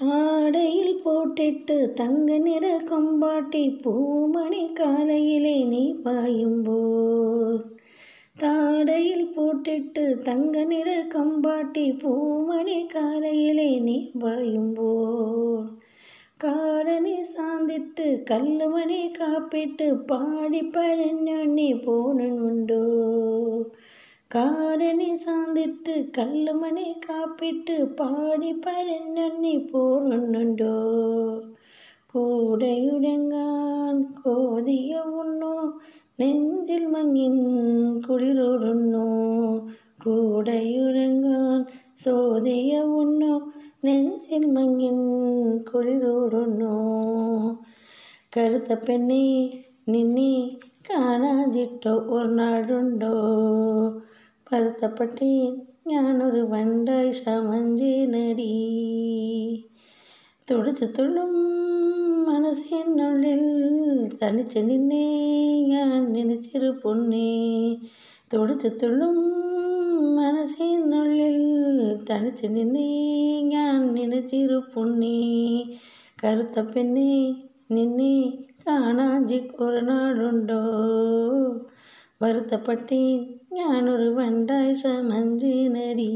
தாடையில் போட்டிட்டு தங்க நிற கொம்பாட்டி பூமணி காலையிலே நீ பாயும்போர் தாடையில் போட்டிட்டு தங்க நிற கம்பாட்டி பூமணி காலையிலே நீ பாயும்போர் காரணி சாந்திட்டு கல்லுமணி காப்பிட்டு பாடி பரஞ்சொன்னி போனனுண்டோ കാരണി സാന്തിട്ട് കല്ലുമണി കാപ്പിട്ട് പാടി പരഞ്ഞണ്ണി പോറുന്നുണ്ടോ കൂടെയുരങ്ങാൻ കോതിയ ഉണ്ണോ നെഞ്ചിൽ മങ്ങിൻ കുളിരുറുന്നു കൂടെയുരങ്ങാൻ സോതിയ ഉണ്ണോ നെഞ്ചിൽ മങ്ങിൻ കുളിരുറുന്നു കറുത്ത പെണ്ണി നിന്നെ കാണാതിട്ടോ ഒരു നാടുണ്ടോ പരുത്തപ്പട്ടേൻ ഞാനൊരു വണ്ടായി ശമഞ്ചേനടി തുടിച്ചു തുള്ളും മനസ്സിനുള്ളിൽ തനിച്ച് നിന്നെ ഞാൻ നനച്ചൊരു പൊണ്ണേ തുടിച്ചു തുള്ളും മനസ്സിനുള്ളിൽ തനിച്ച് നിന്നെ ഞാൻ നനച്ചൊരു പൊണ്ണേ കറുത്ത പെണ്ണേ നിന്നെ കാണാജിട്ട് ഒരു നാടുണ്ടോ வருத்தப்பட்டேன். ஞானொரு வண்டாய் சமஞ்சினடி